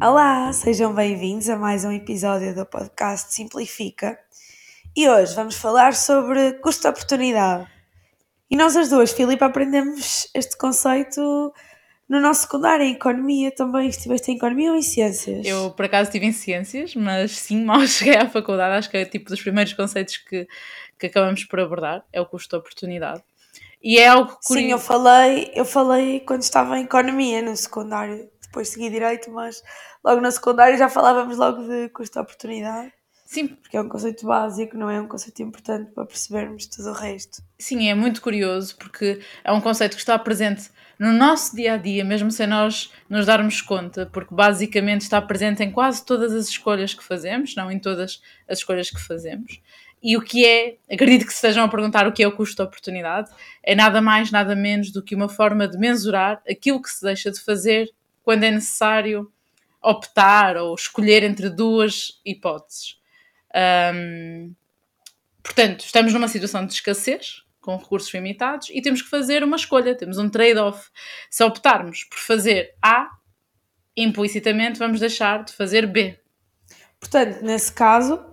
Olá, sejam bem-vindos a mais um episódio do podcast Simplifica. E hoje vamos falar sobre custo-oportunidade. E nós as duas, Filipe, aprendemos este conceito no nosso secundário, em Economia também. Estiveste em Economia ou em Ciências? Eu, por acaso, estive em Ciências, mas sim, mal cheguei à faculdade, acho que é tipo dos primeiros conceitos que, que acabamos por abordar, é o custo-oportunidade. E é algo curioso. Sim, eu falei, eu falei quando estava em Economia no secundário, depois segui Direito, mas logo na secundária já falávamos logo de custo-oportunidade. Sim. Porque é um conceito básico, não é um conceito importante para percebermos tudo o resto. Sim, é muito curioso porque é um conceito que está presente no nosso dia a dia, mesmo sem nós nos darmos conta, porque basicamente está presente em quase todas as escolhas que fazemos, não em todas as escolhas que fazemos. E o que é, acredito que se estejam a perguntar o que é o custo de oportunidade, é nada mais, nada menos do que uma forma de mensurar aquilo que se deixa de fazer quando é necessário optar ou escolher entre duas hipóteses. Um, portanto, estamos numa situação de escassez, com recursos limitados, e temos que fazer uma escolha, temos um trade-off. Se optarmos por fazer A, implicitamente vamos deixar de fazer B. Portanto, nesse caso,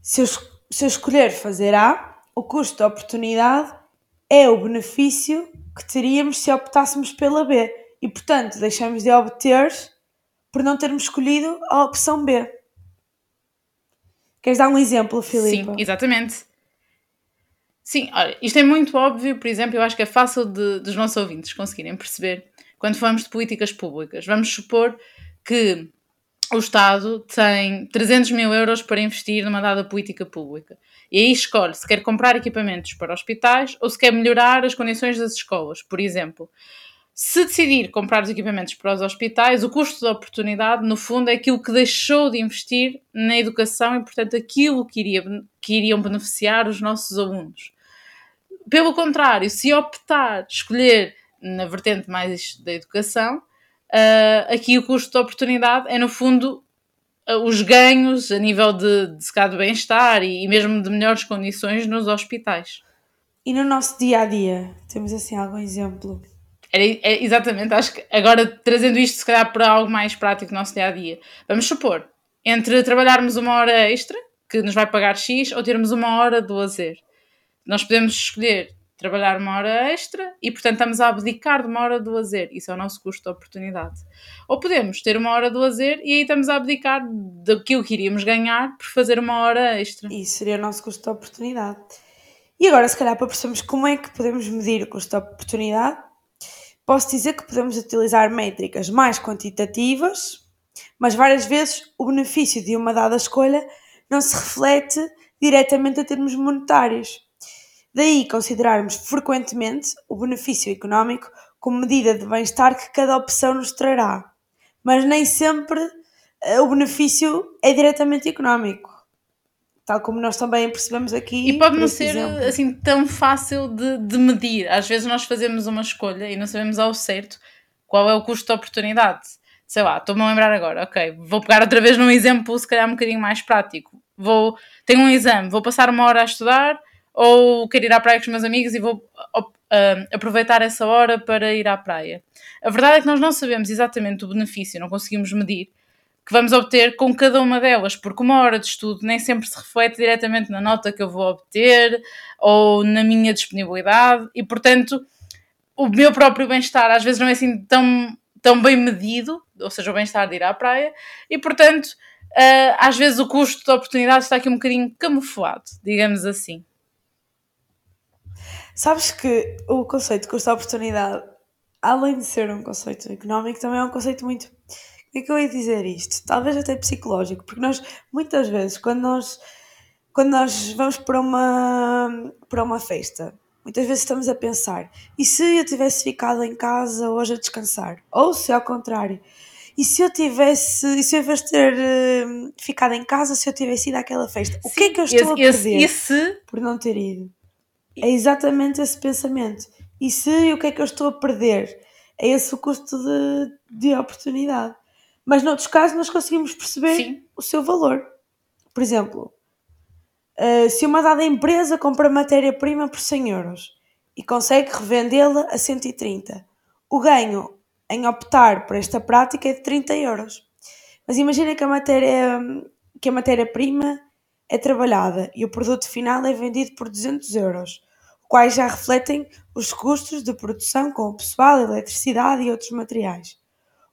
se eu, se eu escolher fazer A, o custo de oportunidade é o benefício que teríamos se optássemos pela B. E, portanto, deixamos de obter por não termos escolhido a opção B. Queres dar um exemplo, Filipe? Sim, exatamente. Sim, olha, isto é muito óbvio, por exemplo, eu acho que é fácil de, dos nossos ouvintes conseguirem perceber quando falamos de políticas públicas. Vamos supor que o Estado tem 300 mil euros para investir numa dada política pública. E aí escolhe se quer comprar equipamentos para hospitais ou se quer melhorar as condições das escolas, por exemplo. Se decidir comprar os equipamentos para os hospitais, o custo da oportunidade, no fundo, é aquilo que deixou de investir na educação e, portanto, aquilo que, iria, que iriam beneficiar os nossos alunos. Pelo contrário, se optar escolher na vertente mais da educação, uh, aqui o custo da oportunidade é, no fundo, uh, os ganhos a nível de, de, de bem-estar e, e mesmo de melhores condições nos hospitais. E no nosso dia a dia, temos assim algum exemplo? Era, é, exatamente, acho que agora trazendo isto se calhar para algo mais prático do nosso dia a dia. Vamos supor, entre trabalharmos uma hora extra, que nos vai pagar X, ou termos uma hora de lazer. Nós podemos escolher trabalhar uma hora extra e, portanto, estamos a abdicar de uma hora de lazer. Isso é o nosso custo de oportunidade. Ou podemos ter uma hora de lazer e aí estamos a abdicar daquilo que iríamos ganhar por fazer uma hora extra. Isso seria o nosso custo de oportunidade. E agora, se calhar, para percebermos como é que podemos medir o custo de oportunidade, posso dizer que podemos utilizar métricas mais quantitativas, mas várias vezes o benefício de uma dada escolha não se reflete diretamente a termos monetários. Daí considerarmos frequentemente o benefício económico como medida de bem-estar que cada opção nos trará, mas nem sempre eh, o benefício é diretamente económico tal como nós também percebemos aqui. E pode não ser exemplo. assim tão fácil de, de, medir. Às vezes nós fazemos uma escolha e não sabemos ao certo qual é o custo de oportunidade. Sei lá, estou-me a lembrar agora, ok, vou pegar outra vez num exemplo se calhar um bocadinho mais prático. Vou, tenho um exame, vou passar uma hora a estudar ou quero ir à praia com os meus amigos e vou uh, aproveitar essa hora para ir à praia. A verdade é que nós não sabemos exatamente o benefício, não conseguimos medir que vamos obter com cada uma delas, porque uma hora de estudo nem sempre se reflete diretamente na nota que eu vou obter ou na minha disponibilidade e, portanto, o meu próprio bem-estar às vezes não é assim tão, tão bem medido, ou seja, o bem-estar de ir à praia, e, portanto, uh, às vezes o custo da oportunidade está aqui um bocadinho camuflado, digamos assim. Sabes que o conceito de custo da oportunidade, além de ser um conceito económico, também é um conceito muito que é que eu ia dizer isto? Talvez até psicológico, porque nós, muitas vezes, quando nós, quando nós vamos para uma, para uma festa, muitas vezes estamos a pensar: e se eu tivesse ficado em casa hoje a descansar? Ou se ao contrário, e se eu tivesse, e se eu tivesse ter uh, ficado em casa, se eu tivesse ido àquela festa? O Sim, que é que eu estou esse, a perder esse... por não ter ido? É exatamente esse pensamento. E se, o que é que eu estou a perder? É esse o custo de, de oportunidade. Mas noutros casos nós conseguimos perceber Sim. o seu valor. Por exemplo, uh, se uma dada empresa compra matéria-prima por 100 euros e consegue revendê-la a 130, o ganho em optar por esta prática é de 30 euros. Mas imagina que a matéria que a matéria-prima é trabalhada e o produto final é vendido por 200 euros, quais já refletem os custos de produção com o pessoal, eletricidade e outros materiais.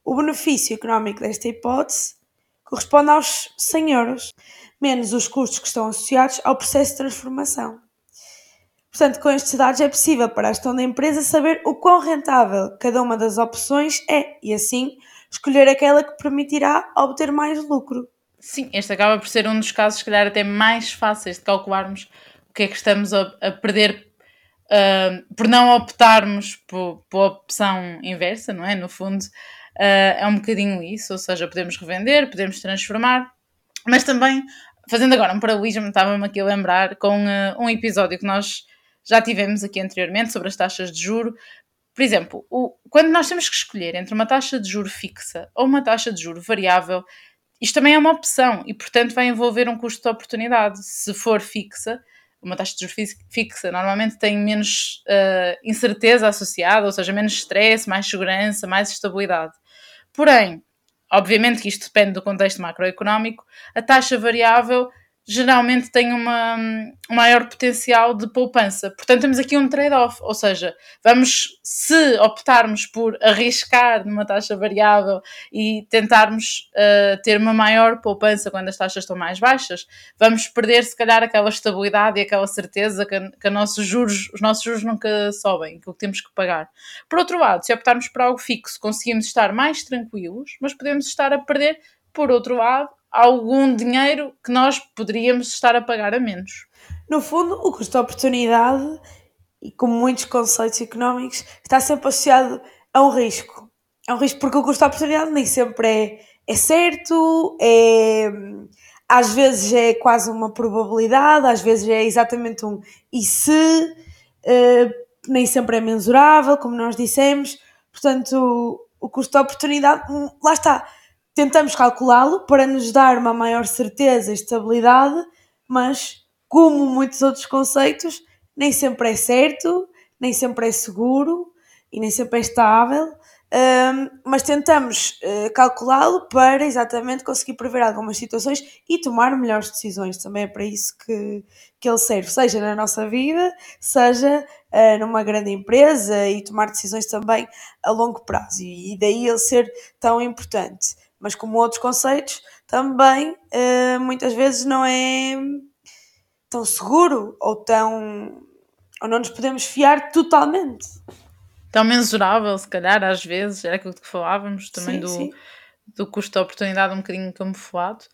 O benefício económico desta hipótese corresponde aos 100 euros, menos os custos que estão associados ao processo de transformação. Portanto, com estes dados é possível para a gestão da empresa saber o quão rentável cada uma das opções é e, assim, escolher aquela que permitirá obter mais lucro. Sim, este acaba por ser um dos casos, se calhar, até mais fáceis de calcularmos o que é que estamos a, perder uh, por não optarmos por, por opção inversa, não é? No fundo, é um bocadinho isso, ou seja, podemos revender, podemos transformar, mas também, fazendo agora um paralelismo, estava-me aqui a lembrar com uh, um episódio que nós já tivemos aqui anteriormente sobre as taxas de juro. Por exemplo, o, quando nós temos que escolher entre uma taxa de juro fixa ou uma taxa de juro variável, isto também é uma opção e, portanto, vai envolver um custo de oportunidade. Se for fixa, uma taxa de juros fixa normalmente tem menos uh, incerteza associada, ou seja, menos stress, mais segurança, mais estabilidade. Porém, obviamente que isto depende do contexto macroeconómico, a taxa variável geralmente tem uma, um maior potencial de poupança. Portanto, temos aqui um trade-off, ou seja, vamos, se optarmos por arriscar numa taxa variável e tentarmos uh, ter uma maior poupança quando as taxas estão mais baixas, vamos perder, se calhar, aquela estabilidade e aquela certeza que, que nossos juros, os nossos juros nunca sobem, que o que temos que pagar. Por outro lado, se optarmos por algo fixo, conseguimos estar mais tranquilos, mas podemos estar a perder, por outro lado, algum dinheiro que nós poderíamos estar a pagar a menos. No fundo, o custo de oportunidade, e como muitos conceitos económicos, está sempre associado a um risco. É um risco porque o custo de oportunidade nem sempre é, é certo, é, às vezes é quase uma probabilidade, às vezes é exatamente um e se, uh, nem sempre é mensurável, como nós dissemos. Portanto, o, o custo de oportunidade, hum, lá está, tentamos calculá-lo para nos dar uma maior certeza e estabilidade, mas, como muitos outros conceitos, nem sempre é certo, nem sempre é seguro e nem sempre é estável. Mas tentamos uh, calculá-lo para exatamente conseguir prever algumas situações e tomar melhores decisões. Também é para isso que, que ele serve, seja na nossa vida, seja uh, numa grande empresa e tomar decisões também a longo prazo. E daí ele ser tão importante mas como outros conceitos, também uh, muitas vezes não é tão seguro ou tão. ou não nos podemos fiar totalmente. Tão mensurável, se calhar, às vezes, era aquilo que falávamos também sim, do, sim. do custo da oportunidade um bocadinho camuflado.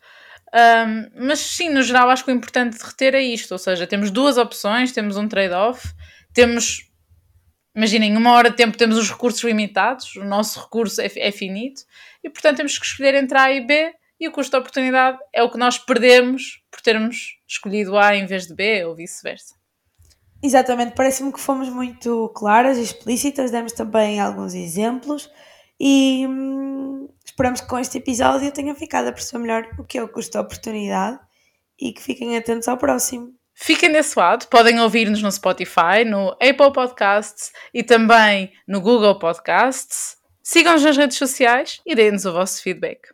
Um, mas sim, no geral, acho que o importante de reter é isto: ou seja, temos duas opções, temos um trade-off, temos imaginem, uma hora de tempo temos os recursos limitados, o nosso recurso é, é, finito, e portanto temos que escolher entre A e B, e o custo de oportunidade é o que nós perdemos por termos escolhido A em vez de B, ou vice-versa. Exatamente, parece-me que fomos muito claras e explícitas, demos também alguns exemplos e hum, esperamos que com este episódio tenham ficado a perceber melhor o que é o custo de oportunidade e que fiquem atentos ao próximo. Fiquem desse lado, podem ouvir-nos no Spotify, no Apple Podcasts e também no Google Podcasts. Sigam-nos nas redes sociais e deem-nos o vosso feedback.